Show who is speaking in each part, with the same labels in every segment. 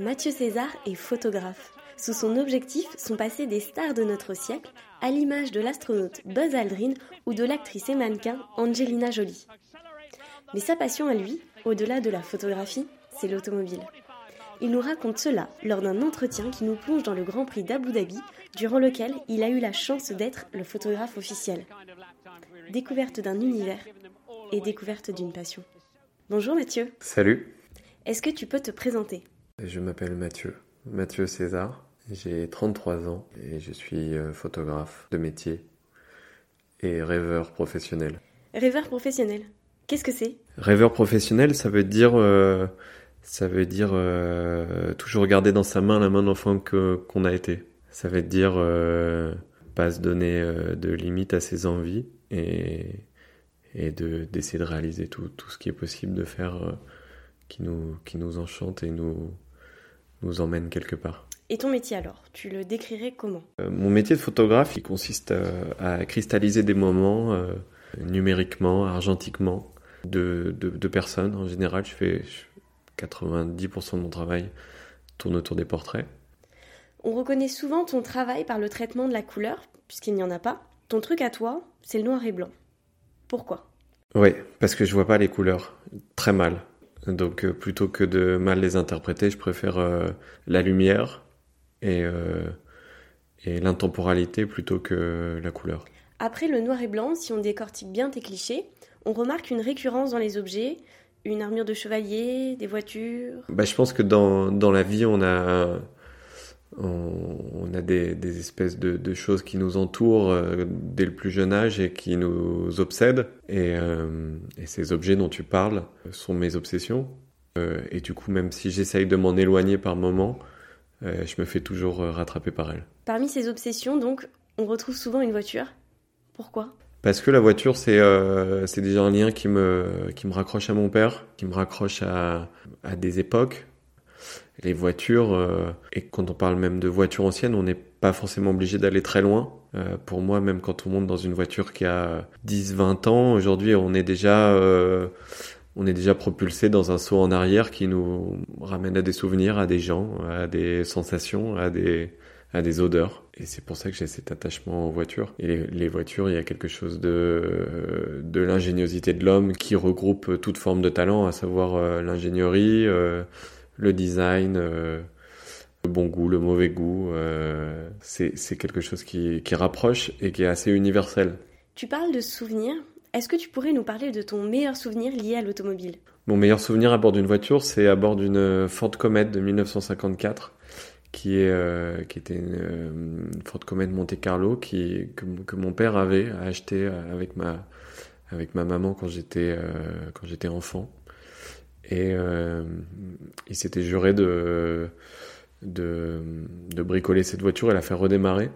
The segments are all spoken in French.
Speaker 1: Mathieu César est photographe. Sous son objectif sont passées des stars de notre siècle, à l'image de l'astronaute Buzz Aldrin ou de l'actrice et mannequin Angelina Jolie. Mais sa passion à lui, au-delà de la photographie, c'est l'automobile. Il nous raconte cela lors d'un entretien qui nous plonge dans le Grand Prix d'Abu Dhabi, durant lequel il a eu la chance d'être le photographe officiel. Découverte d'un univers et découverte d'une passion. Bonjour Mathieu.
Speaker 2: Salut.
Speaker 1: Est-ce que tu peux te présenter?
Speaker 2: Je m'appelle Mathieu, Mathieu César. J'ai 33 ans et je suis euh, photographe de métier et rêveur professionnel.
Speaker 1: Rêveur professionnel, qu'est-ce que c'est?
Speaker 2: Rêveur professionnel, ça veut dire, euh, ça veut dire euh, toujours garder dans sa main la main d'enfant qu'on a été. Ça veut dire pas se donner de limites à ses envies et et de d'essayer de réaliser tout tout ce qui est possible de faire qui nous qui nous enchante et nous nous emmène quelque part.
Speaker 1: Et ton métier alors Tu le décrirais comment?
Speaker 2: Euh, Mon métier de photographe, il consiste euh, à, cristalliser des moments euh, numériquement, argentiquement, de, de, personnes. En général, je fais 90% de mon travail tourne autour des portraits.
Speaker 1: On reconnaît souvent ton travail par le traitement de la couleur, puisqu'il n'y en a pas. Ton truc à toi, c'est le noir et blanc. Pourquoi?
Speaker 2: Oui, parce que je vois pas les couleurs très mal. Donc plutôt que de mal les interpréter, je préfère la lumière, et, euh, et l'intemporalité plutôt que la couleur.
Speaker 1: Après le noir et blanc, si on décortique bien tes clichés, on remarque une récurrence dans les objets, une armure de chevalier, des voitures.
Speaker 2: Bah, je pense que dans, dans la vie, on a, on, a des, des, espèces de, de, choses qui nous entourent euh, dès le plus jeune âge et qui nous obsèdent. Et, euh, et ces objets dont tu parles sont mes obsessions. Euh, et du coup, même si j'essaye de m'en éloigner par moments, je me fais toujours rattraper par elle.
Speaker 1: Parmi ces obsessions, donc, on retrouve souvent une voiture. Pourquoi?
Speaker 2: Parce que la voiture, c'est euh, déjà un lien qui me, qui me raccroche à mon père, qui me raccroche à, à des époques. Les voitures, et quand on parle même de voitures anciennes, on n'est pas forcément obligé d'aller très loin. pour moi, même quand on monte dans une voiture qui a 10-20 ans, aujourd'hui, on est déjà on est déjà propulsé dans un saut en arrière qui nous ramène à des souvenirs, à des gens, à des sensations, à des, à des odeurs. Et c'est pour ça que j'ai cet attachement aux voitures. Et les, voitures, il y a quelque chose de, de l'ingéniosité de l'homme qui regroupe toute forme de talent, à savoir euh, l'ingénierie, euh, le design, euh, le bon goût, le mauvais goût. c'est quelque chose qui, qui rapproche et qui est assez universel.
Speaker 1: Tu parles de souvenirs. Est-ce que tu pourrais nous parler de ton meilleur souvenir lié à l'automobile?
Speaker 2: Mon meilleur souvenir à bord d'une voiture, c'est à bord d'une Ford Comet de 1954, qui, est, euh, qui était une, euh, Ford Comet Monte Carlo qui, que, mon père avait acheté avec ma, avec ma maman quand j'étais euh, quand j'étais enfant. Et il s'était juré de, de, bricoler cette voiture et la faire redémarrer.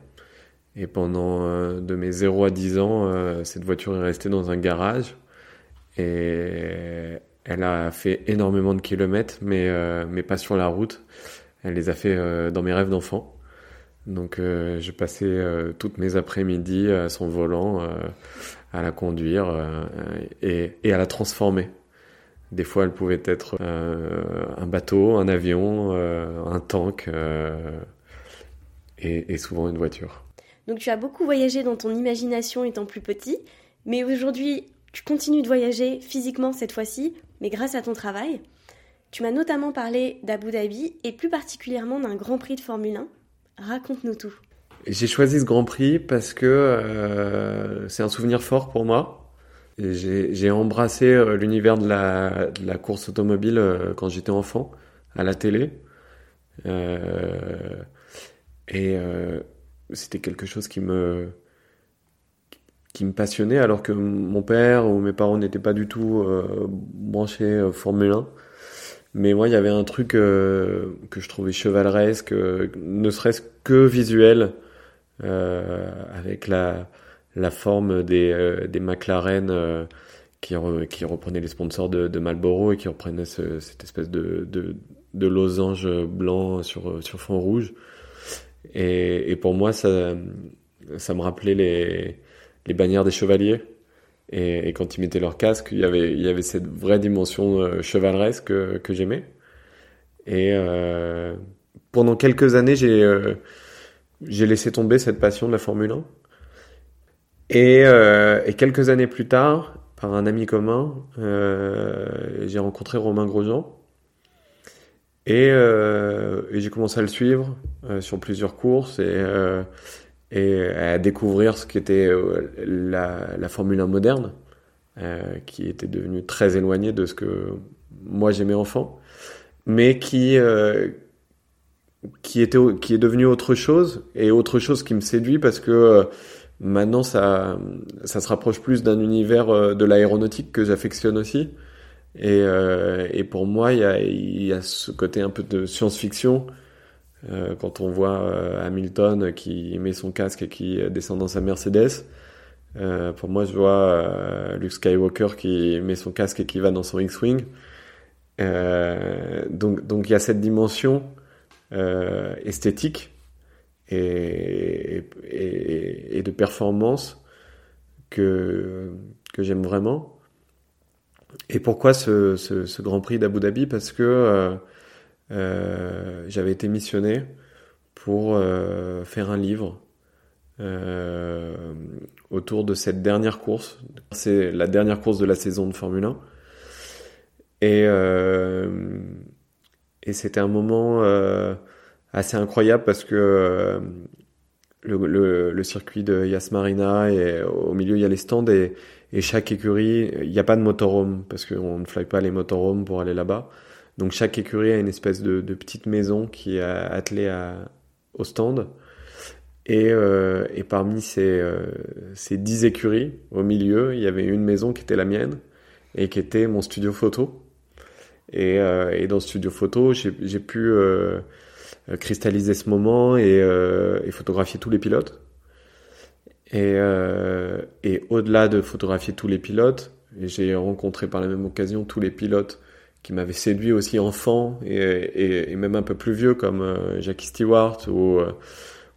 Speaker 2: Et pendant euh, de mes 0 à 10 ans, euh, cette voiture est restée dans un garage. Et elle a fait énormément de kilomètres, mais, euh, mais pas sur la route. Elle les a fait dans mes rêves d'enfant. Donc je passais toutes mes après-midi à son volant, à la conduire et, et, à la transformer. Des fois, elle pouvait être un bateau, un avion, un tank et, et souvent une voiture.
Speaker 1: Donc tu as beaucoup voyagé dans ton imagination étant plus petit, mais aujourd'hui tu continues de voyager physiquement cette fois-ci, mais grâce à ton travail. Tu m'as notamment parlé d'Abu Dhabi et plus particulièrement d'un Grand Prix de Formule 1. Raconte-nous tout.
Speaker 2: J'ai choisi ce Grand Prix parce que euh, c'est un souvenir fort pour moi. J'ai embrassé euh, l'univers de la, de la, course automobile euh, quand j'étais enfant, à la télé. et c'était quelque chose qui me qui me passionnait alors que mon père ou mes parents n'étaient pas du tout euh, branchés euh, Formule 1. Mais moi, il y avait un truc euh, que je trouvais chevaleresque, ne serait-ce que visuel, avec la, la forme des, des McLaren qui, qui reprenaient les sponsors de, de Marlboro et qui reprenaient cette espèce de, de, de losange blanc sur, sur fond rouge. Et, et, pour moi, ça, ça me rappelait les, les bannières des chevaliers. Et, et, quand ils mettaient leur casque, il y avait, il y avait cette vraie dimension euh, chevaleresque que, que j'aimais. Et euh, pendant quelques années, j'ai euh, laissé tomber cette passion de la Formule 1. Et, euh, et quelques années plus tard, par un ami commun, euh, j'ai rencontré Romain Grosjean. Et, euh, et j'ai commencé à le suivre euh, sur plusieurs courses et, euh, et à découvrir ce qu'était euh, la, la Formule 1 moderne, qui était devenue très éloignée de ce que moi j'aimais enfant, mais qui, qui, était, qui est devenu autre chose, et autre chose qui me séduit parce que maintenant ça, ça se rapproche plus d'un univers euh, de l'aéronautique que j'affectionne aussi. Et, euh, pour moi, il y a, ce côté un peu de science-fiction. Euh, quand on voit Hamilton qui met son casque et qui descend dans sa Mercedes, pour moi, je vois Luke Skywalker qui met son casque et qui va dans son X-Wing. Donc, il y a cette dimension esthétique et, de performance que, que j'aime vraiment. Et pourquoi ce, ce, Grand Prix d'Abu Dhabi? Parce que euh, euh, j'avais été missionné pour euh, faire un livre autour de cette dernière course. C'est la dernière course de la saison de Formule 1. Et, et c'était un moment assez incroyable parce que euh, le, le, le, circuit de Yas Marina et au milieu il y a les stands et, et chaque écurie, il n'y a pas de motorhome parce qu'on ne fly pas les motorhomes pour aller là-bas. Donc chaque écurie a une espèce de, de petite maison qui est attelée à, au stand. Et, euh, et parmi ces, euh, ces dix écuries, au milieu, il y avait une maison qui était la mienne et qui était mon studio photo. Et, euh, et dans ce studio photo, j'ai pu euh, cristalliser ce moment et, euh, et, photographier tous les pilotes. Et, euh, et au-delà de photographier tous les pilotes, j'ai rencontré par la même occasion tous les pilotes qui m'avaient séduit aussi enfant et, et, et, même un peu plus vieux comme euh, Jackie Stewart ou, euh,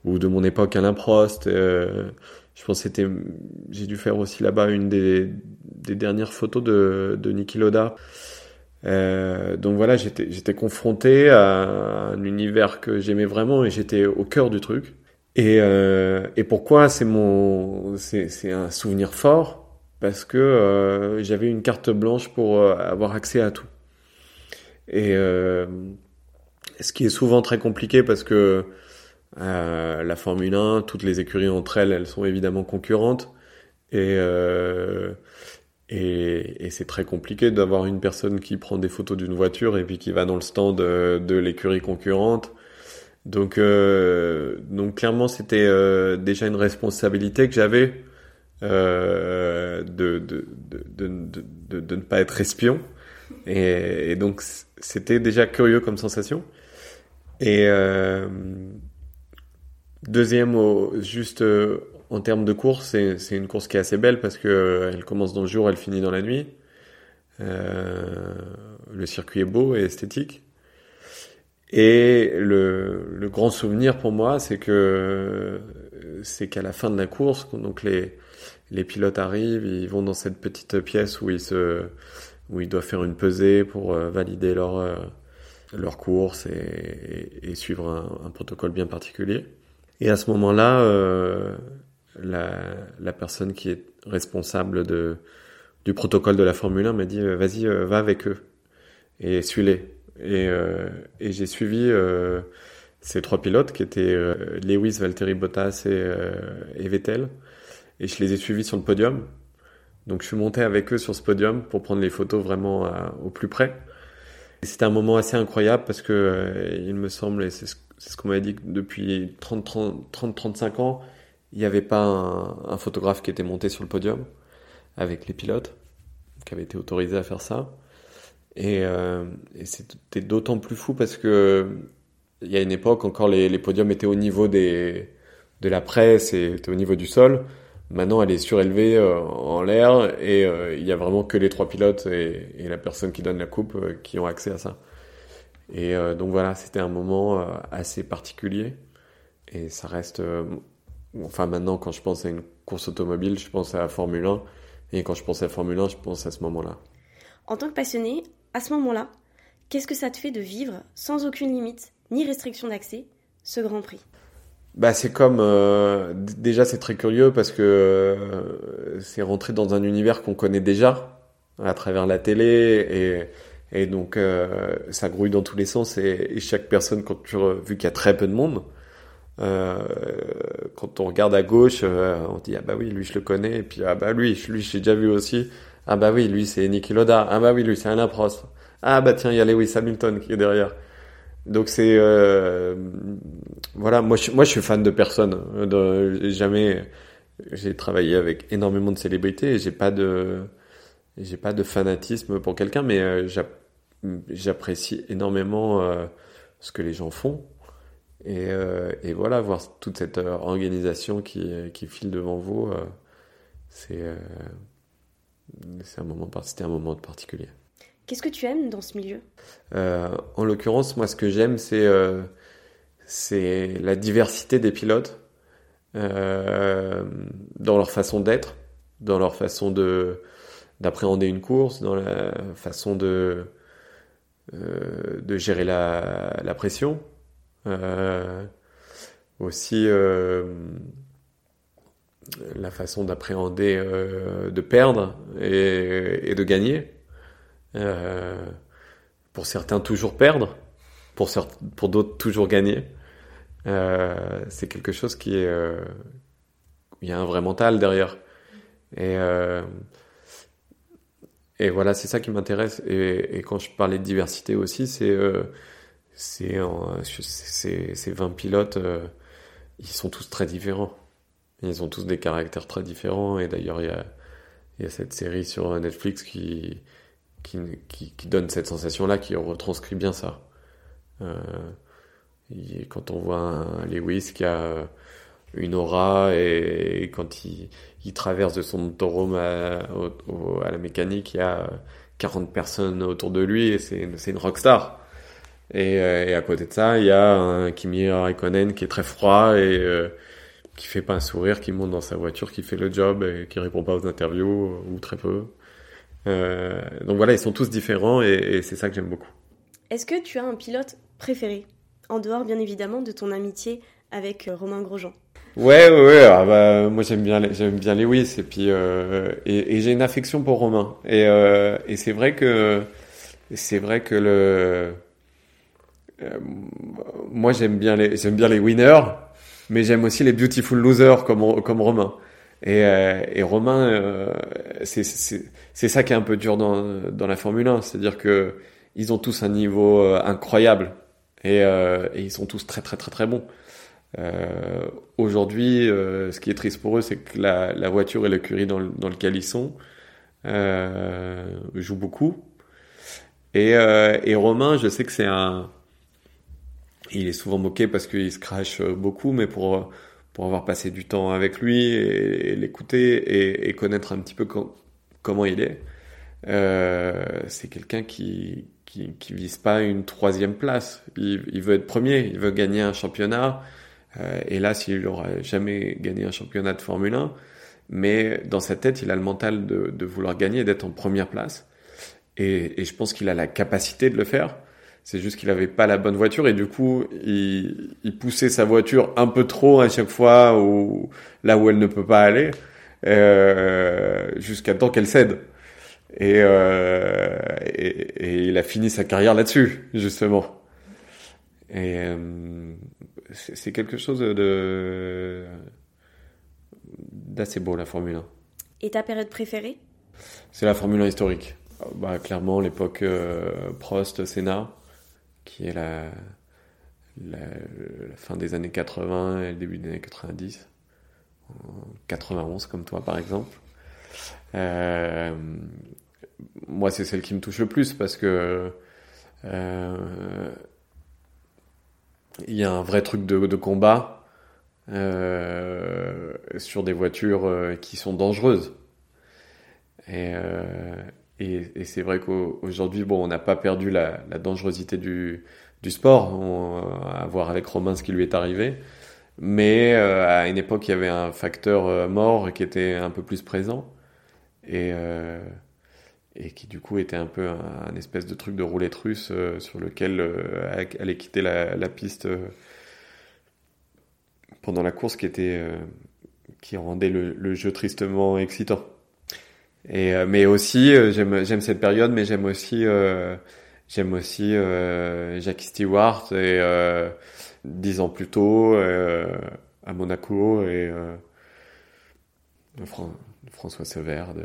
Speaker 2: ou de mon époque Alain Prost. Euh, je pense c'était j'ai dû faire aussi là-bas une des, des, dernières photos de, de Niki Loda. Euh, donc voilà, j'étais confronté à un univers que j'aimais vraiment et j'étais au cœur du truc. Et, euh, pourquoi c'est mon c'est un souvenir fort? Parce que euh, j'avais une carte blanche pour avoir accès à tout. Et ce qui est souvent très compliqué parce que la Formule 1, toutes les écuries entre elles, elles sont évidemment concurrentes. Et, et, c'est très compliqué d'avoir une personne qui prend des photos d'une voiture et puis qui va dans le stand de, de l'écurie concurrente. Donc, euh, donc clairement, c'était euh, déjà une responsabilité que j'avais euh, de, de, de, de, ne pas être espion. Et, donc, c'était déjà curieux comme sensation. Et euh, deuxième, juste euh, en termes de course, c'est une course qui est assez belle parce que euh, elle commence dans le jour, elle finit dans la nuit. Euh, le circuit est beau et esthétique. Et le, le grand souvenir pour moi, c'est que c'est qu'à la fin de la course, donc les les pilotes arrivent, ils vont dans cette petite pièce où ils se où ils doivent faire une pesée pour euh, valider leur euh, leur course et, et, et suivre un, un, protocole bien particulier. Et à ce moment-là, euh, la, personne qui est responsable de du protocole de la Formule 1 m'a dit vas-y va avec eux et suis-les et, euh, j'ai suivi euh, ces trois pilotes qui étaient euh, Lewis, Valtteri Bottas et, euh, et, Vettel. Et je les ai suivis sur le podium. Donc je suis monté avec eux sur ce podium pour prendre les photos vraiment au plus près. C'était un moment assez incroyable parce que euh, il me semble, et c'est ce, ce qu'on m'avait dit, depuis 30-35 ans, il n'y avait pas un, photographe qui était monté sur le podium avec les pilotes, qui avait été autorisé à faire ça. Et, euh, c'était d'autant plus fou parce que il y a une époque encore les, podiums étaient au niveau des de la presse et au niveau du sol. Maintenant, elle est surélevée euh, en l'air et euh, il y a vraiment que les trois pilotes et, la personne qui donne la coupe qui ont accès à ça. Et donc voilà, c'était un moment assez particulier et ça reste. Enfin maintenant, quand je pense à une course automobile, je pense à la Formule 1 et quand je pense à la Formule 1, je pense à ce moment-là.
Speaker 1: En tant que passionné, à ce moment-là, Qu'est-ce que ça te fait de vivre sans aucune limite ni restriction d'accès ce Grand Prix?
Speaker 2: Bah c'est comme euh, déjà c'est très curieux parce que euh, c'est rentrer dans un univers qu'on connaît déjà à travers la télé et, et donc euh, ça grouille dans tous les sens et, et chaque personne quand tu vu qu'il y a très peu de monde euh, quand on regarde à gauche on dit ah bah oui lui je le connais. Et puis ah bah lui lui j'ai déjà vu aussi. Ah bah oui lui c'est Niki Loda. Ah bah oui lui c'est Alain Prost. Ah bah tiens il y a Lewis Hamilton qui est derrière. Donc c'est euh, voilà, moi je, moi je suis fan de personne. De, jamais j'ai travaillé avec énormément de célébrités j'ai pas de j'ai pas de fanatisme pour quelqu'un, mais euh, j'apprécie énormément euh, ce que les gens font. Et, euh, et, voilà, voir toute cette organisation qui, qui file devant vous, c'est c'est un moment, c'était un moment particulier.
Speaker 1: Qu'est-ce que tu aimes dans ce milieu?
Speaker 2: Euh, En l'occurrence, moi, ce que j'aime, c'est euh, la diversité des pilotes euh, dans leur façon d'être, dans leur façon de d'appréhender une course, dans la façon de euh, de gérer la, la pression, euh, aussi la façon d'appréhender de perdre et, de gagner. Euh, pour certains, toujours perdre. Pour, pour d'autres, toujours gagner. Euh, c'est quelque chose qui est... Euh, il y a un vrai mental derrière. Et, et voilà, c'est ça qui m'intéresse. Et, quand je parlais de diversité aussi, c'est c'est ces 20 pilotes, ils sont tous très différents. Ils ont tous des caractères très différents. Et d'ailleurs, il y a, y a cette série sur Netflix qui, qui, qui, donne cette sensation-là, qui retranscrit bien ça. Euh, quand on voit un Lewis qui a une aura et, quand il, il, traverse de son motorhome à, à, la mécanique, il y a 40 personnes autour de lui et c'est une rockstar. Et, euh, et, à côté de ça, il y a un Kimi Raikkonen qui est très froid et euh, qui fait pas un sourire, qui monte dans sa voiture, qui fait le job et qui répond pas aux interviews ou très peu. Euh, donc voilà, ils sont tous différents et, c'est ça que j'aime beaucoup.
Speaker 1: Est-ce que tu as un pilote préféré? En dehors, bien évidemment, de ton amitié avec euh, Romain Grosjean.
Speaker 2: Ouais, ouais, ouais. Ah bah, moi j'aime bien, j'aime bien Lewis et puis euh, et, j'ai une affection pour Romain. Et, euh, et c'est vrai que c'est vrai que le euh, moi j'aime bien les j'aime bien les winners, mais j'aime aussi les beautiful losers comme comme Romain. Et, euh, et Romain, euh, c'est ça qui est un peu dur dans, dans la Formule 1, c'est-à-dire que ils ont tous un niveau euh, incroyable et, et, ils sont tous très très très très bons. Aujourd'hui, ce qui est triste pour eux, c'est que la, la, voiture et l'écurie dans, dans lequel ils sont jouent beaucoup. Et, et Romain, je sais que c'est un, il est souvent moqué parce qu'il se crache beaucoup, mais pour pour avoir passé du temps avec lui et, l'écouter et, connaître un petit peu comment il est. Euh, c'est quelqu'un qui, qui, qui vise pas une troisième place. Il, veut être premier, il veut gagner un championnat. Euh, et là, s'il n'aura jamais gagné un championnat de Formule 1, mais dans sa tête, il a le mental de, vouloir gagner d'être en première place. Et je pense qu'il a la capacité de le faire. C'est juste qu'il avait pas la bonne voiture et du coup, il, il, poussait sa voiture un peu trop à chaque fois où, là où elle ne peut pas aller, euh, jusqu'à temps qu'elle cède. Et, euh, et, et, il a fini sa carrière là-dessus, justement. Et euh, c'est quelque chose de d'assez beau la Formule 1.
Speaker 1: Et ta période préférée?
Speaker 2: C'est la Formule 1 historique. Bah, clairement, l'époque euh, Prost, Senna qui est la, fin des années 80 et le début des années 90. 91 comme toi par exemple. Euh, moi c'est celle qui me touche le plus parce que euh, il y a un vrai truc de, combat euh, sur des voitures qui sont dangereuses. Et, euh, et, et c'est vrai qu'aujourd'hui, bon, on n'a pas perdu la, dangerosité du, sport, à voir avec Romain ce qui lui est arrivé. Mais euh, à une époque, il y avait un facteur euh, mort qui était un peu plus présent. Et, euh, et qui du coup était un peu un, espèce de truc de roulette russe sur lequel allait quitter la, piste pendant la course qui était qui rendait le, jeu tristement excitant. Et mais aussi j'aime j'aime cette période, mais j'aime aussi j'aime aussi Jackie Stewart et dix ans plus tôt à Monaco et François Sévère, de,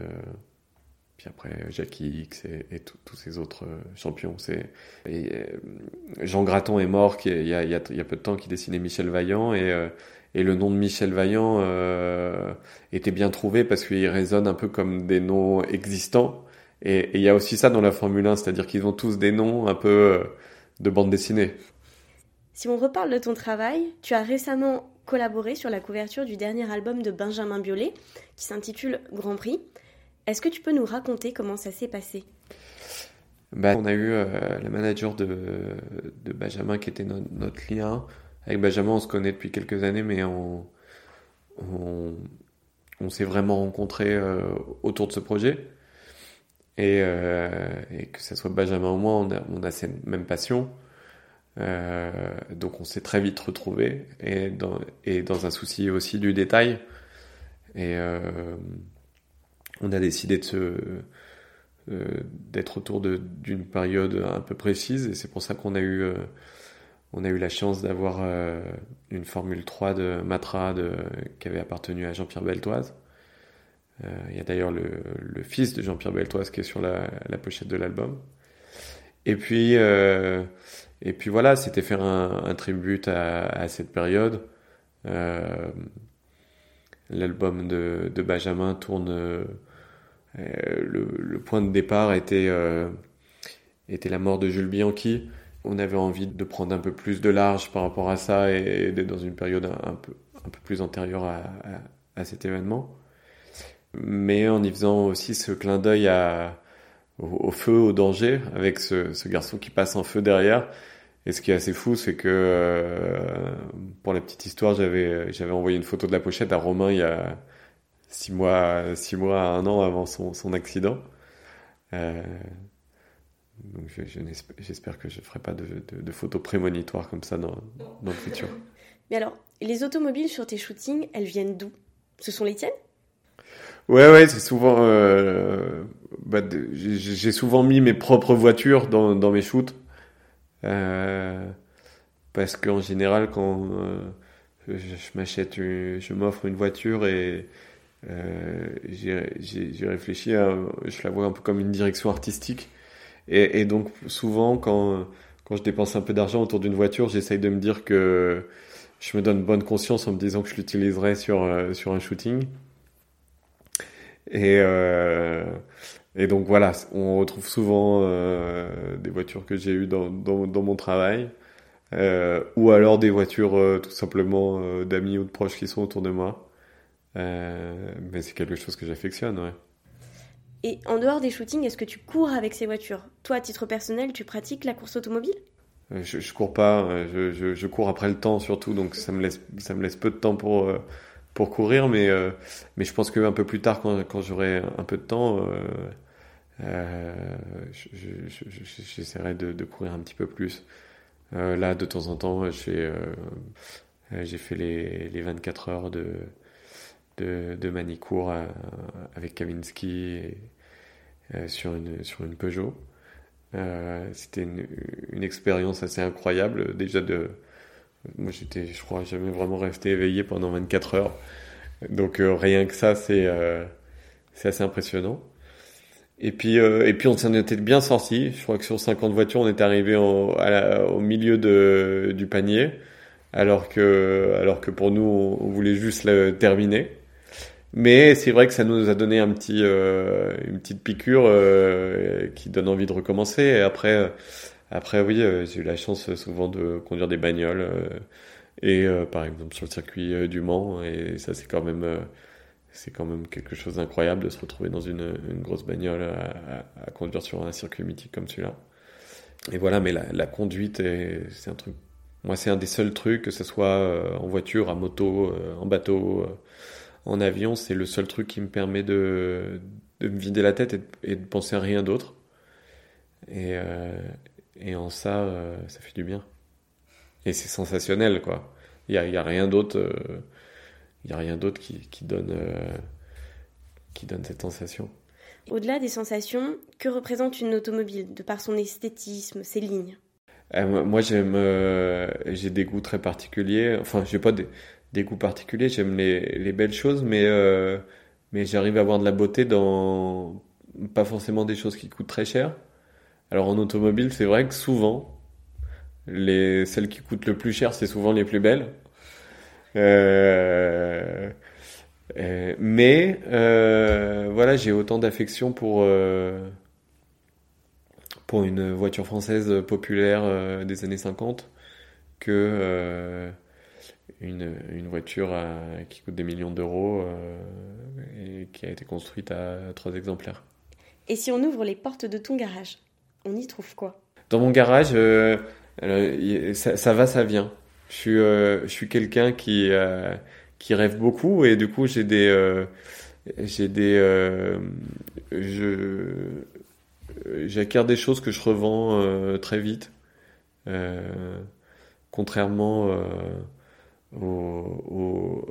Speaker 2: puis après Jackie X et, tous ces autres champions. C'est et, euh, Jean Graton est mort il, y a, il, y a, peu de temps qui dessinait Michel Vaillant et, euh, et le nom de Michel Vaillant euh, était bien trouvé parce qu'il résonne un peu comme des noms existants. Et, il y a aussi ça dans la Formule 1, c'est-à-dire qu'ils ont tous des noms un peu de bande dessinée.
Speaker 1: Si on reparle de ton travail, tu as récemment collaboré sur la couverture du dernier album de Benjamin Biolay, qui s'intitule Grand Prix. Est-ce que tu peux nous raconter comment ça s'est passé?
Speaker 2: Bah, On a eu euh, la manager de, de, Benjamin qui était notre lien. Avec Benjamin, on se connaît depuis quelques années, mais on, on, s'est vraiment rencontrés euh, autour de ce projet. Et, euh, et, que ce soit Benjamin ou moi, on a, on a cette même passion. Euh, donc on s'est très vite retrouvés et dans, et dans un souci aussi du détail. Et euh, on a décidé de se euh, d'être autour d'une période un peu précise et c'est pour ça qu'on a eu euh, on a eu la chance d'avoir euh, une Formule 3 de Matra qui avait appartenu à Jean-Pierre Beltoise. Il y a d'ailleurs le, fils de Jean-Pierre Beltoise qui est sur la, pochette de l'album. Et puis et puis voilà, c'était faire un, un tribut à, cette période. Euh, L'album de, Benjamin tourne. Euh, le, point de départ euh, était la mort de Jules Bianchi. On avait envie de prendre un peu plus de large par rapport à ça et, d'être dans une période un, peu, un peu plus antérieure à, cet événement. Mais en y faisant aussi ce clin d'œil au, feu, au danger, avec ce, garçon qui passe en feu derrière et ce qui est assez fou, c'est que euh, pour la petite histoire, j'avais j'avais envoyé une photo de la pochette à Romain il y a six mois, six mois un an avant son, son accident. Euh, donc j'espère que je ne ferai pas de, de, de, photos prémonitoires comme ça dans, dans le futur.
Speaker 1: Mais alors, les automobiles sur tes shootings, elles viennent d'où? Ce sont les tiennes?
Speaker 2: Ouais, ouais, c'est souvent. Euh, bah, j'ai souvent mis mes propres voitures dans, dans mes shoots. Euh, parce qu'en général, quand euh, je, m'achète, je m'offre une voiture et euh, j'ai réfléchi, je la vois un peu comme une direction artistique. Et, donc souvent, quand, quand je dépense un peu d'argent autour d'une voiture, j'essaye de me dire que je me donne bonne conscience en me disant que je l'utiliserai sur, sur un shooting. Et, euh, et donc voilà, on retrouve souvent euh, des voitures que j'ai eues dans, dans, dans, mon travail, euh, ou alors des voitures euh, tout simplement euh, d'amis ou de proches qui sont autour de moi. Euh, mais c'est quelque chose que j'affectionne, ouais.
Speaker 1: Et en dehors des shootings, est-ce que tu cours avec ces voitures? Toi, à titre personnel, tu pratiques la course automobile?
Speaker 2: Je, je cours pas, je, je, cours après le temps surtout, donc ça me laisse, peu de temps pour pour courir, mais je pense qu'un peu plus tard, quand, j'aurai un peu de temps, euh, j'essaierai de, courir un petit peu plus. Euh, là, de temps en temps, j'ai euh, fait les 24 heures de, de, de Manicourt avec Kavinsky et, sur, une, sur une Peugeot. Euh, c'était une, expérience assez incroyable. Déjà de, moi j'étais, je crois, jamais vraiment resté éveillé pendant 24 heures. Donc rien que ça, c'est euh, c'est assez impressionnant. Et puis, euh, et puis on s'en était bien sorti. Je crois que sur 50 voitures, on est arrivé au, milieu de, du panier, alors que, alors que pour nous, on, voulait juste terminer. Mais c'est vrai que ça nous a donné euh, une petite piqûre euh, qui donne envie de recommencer. Et après, après oui, euh, j'ai eu la chance souvent de conduire des bagnoles et par exemple sur le circuit du Mans. Et ça, c'est quand même c'est quand même quelque chose d'incroyable de se retrouver dans une, grosse bagnole à, conduire sur un circuit mythique comme celui-là. Et voilà, mais la, la conduite, c'est un truc. Moi, c'est un des seuls trucs, que ce soit euh, en voiture, à moto, euh, en bateau, euh, en avion, c'est le seul truc qui me permet de de me vider la tête et de, penser à rien d'autre. Et, et en ça, ça fait du bien. Et c'est sensationnel, quoi. Il n'y a, y a, rien d'autre il a rien d'autre qui, qui, donne, qui donne cette sensation.
Speaker 1: Au-delà des sensations, que représente une automobile de par son esthétisme, ses lignes?
Speaker 2: Euh, Moi, j'aime, euh, j'ai des goûts très particuliers. Enfin, j'ai pas des, des, goûts particuliers. J'aime les, les, belles choses, mais euh, mais j'arrive à avoir de la beauté dans pas forcément des choses qui coûtent très cher. Alors en automobile, c'est vrai que souvent, les celles qui coûtent le plus cher, c'est souvent les plus belles. Euh, euh, mais voilà, j'ai autant d'affection pour pour une voiture française populaire des années 50 que une, une, voiture qui coûte des millions d'euros et qui a été construite à trois exemplaires.
Speaker 1: Et si on ouvre les portes de ton garage, on y trouve quoi?
Speaker 2: Dans mon garage, ça, ça, va, ça vient. Je suis, je suis quelqu'un qui qui rêve beaucoup et du coup j'ai des euh, j'ai des euh, je j'acquiers des choses que je revends euh, très vite contrairement au,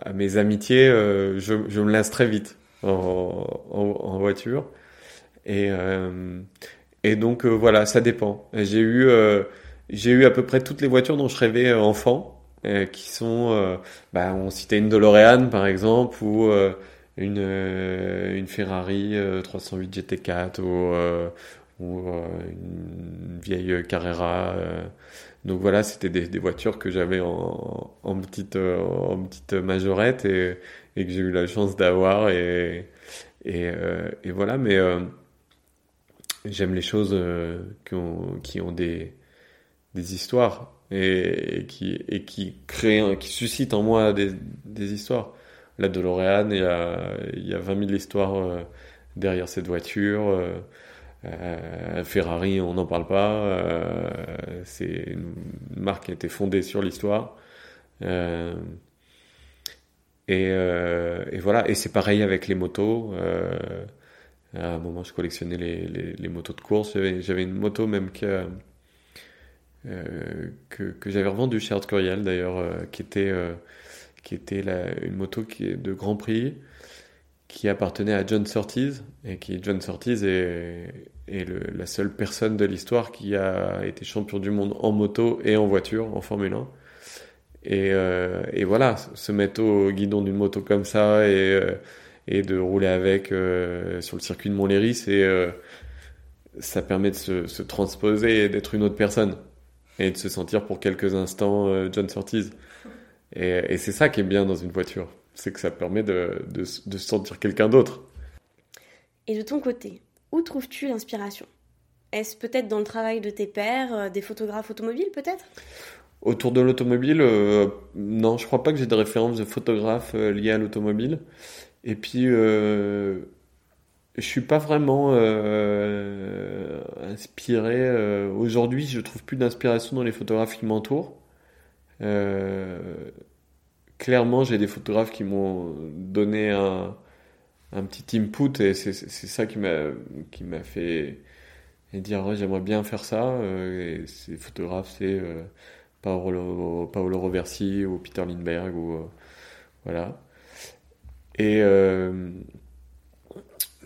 Speaker 2: à mes amitiés je, je, me lasse très vite en, en, voiture et et donc voilà ça dépend j'ai eu j'ai eu à peu près toutes les voitures dont je rêvais enfant euh, qui sont, euh, bah, on citait une DeLorean par exemple, ou euh, une, une Ferrari 308 GT4, ou, ou une vieille Carrera. Donc voilà, c'était des, voitures que j'avais en, petite, en petite majorette et, que j'ai eu la chance d'avoir. Et, et, voilà, mais j'aime les choses qui, ont, des, histoires et, qui, et qui crée, qui suscite en moi des, histoires. La DeLorean, il y a, il y a 20 000 histoires euh, derrière cette voiture. Euh, Ferrari, on n'en parle pas. Euh, c'est une marque qui a été fondée sur l'histoire. Euh, et, voilà. Et c'est pareil avec les motos. à un moment, je collectionnais les, motos de course. J'avais une moto même que que, j'avais revendu chez Art Curiel d'ailleurs, qui était, qui était une moto qui est de Grand Prix qui appartenait à John Surtees et qui John Surtees est, la seule personne de l'histoire qui a été champion du monde en moto et en voiture en Formule 1. Et, euh, et voilà, se mettre au guidon d'une moto comme ça et, et de rouler avec euh, sur le circuit de Montlhéry, c'est ça permet de se, se transposer et d'être une autre personne et de se sentir pour quelques instants euh, John Surtees. Et c'est ça qui est bien dans une voiture, c'est que ça permet de, de, de se sentir quelqu'un d'autre.
Speaker 1: Et de ton côté, où trouves-tu l'inspiration? Est-ce peut-être dans le travail de tes pairs, euh, des photographes automobiles peut-être?
Speaker 2: Autour de l'automobile, euh, non, je crois pas que j'ai de références de photographes euh, liés à l'automobile. Et puis, euh, je suis pas vraiment euh, inspiré. Aujourd'hui, je trouve plus d'inspiration dans les photographes qui m'entourent. Clairement, j'ai des photographes qui m'ont donné un, un, petit input et c'est ça qui m'a fait dire j'aimerais bien faire ça. Euh, et ces photographes, c'est euh, Paolo, Roversi ou Peter Lindbergh ou euh, voilà. Et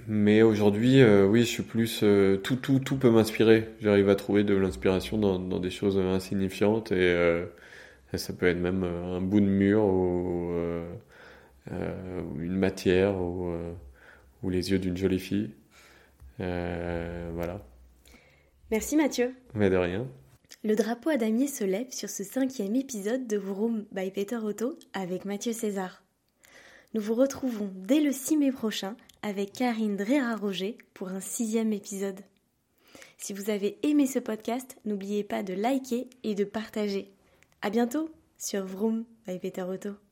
Speaker 2: mais aujourd'hui, oui, je suis plus tout, tout, tout peut m'inspirer. J'arrive à trouver de l'inspiration dans, dans, des choses insignifiantes et, euh, ça peut être même un bout de mur ou une matière ou, ou les yeux d'une jolie fille. voilà.
Speaker 1: Merci Mathieu.
Speaker 2: Mais de rien.
Speaker 1: Le drapeau à damier se lève sur ce cinquième épisode de Vroom by Peter Otto avec Mathieu César. Nous vous retrouvons dès le 6 mai prochain avec Karine Drera-Roger pour un sixième épisode. Si vous avez aimé ce podcast, n'oubliez pas de liker et de partager. À bientôt sur Vroom by Peter Otto.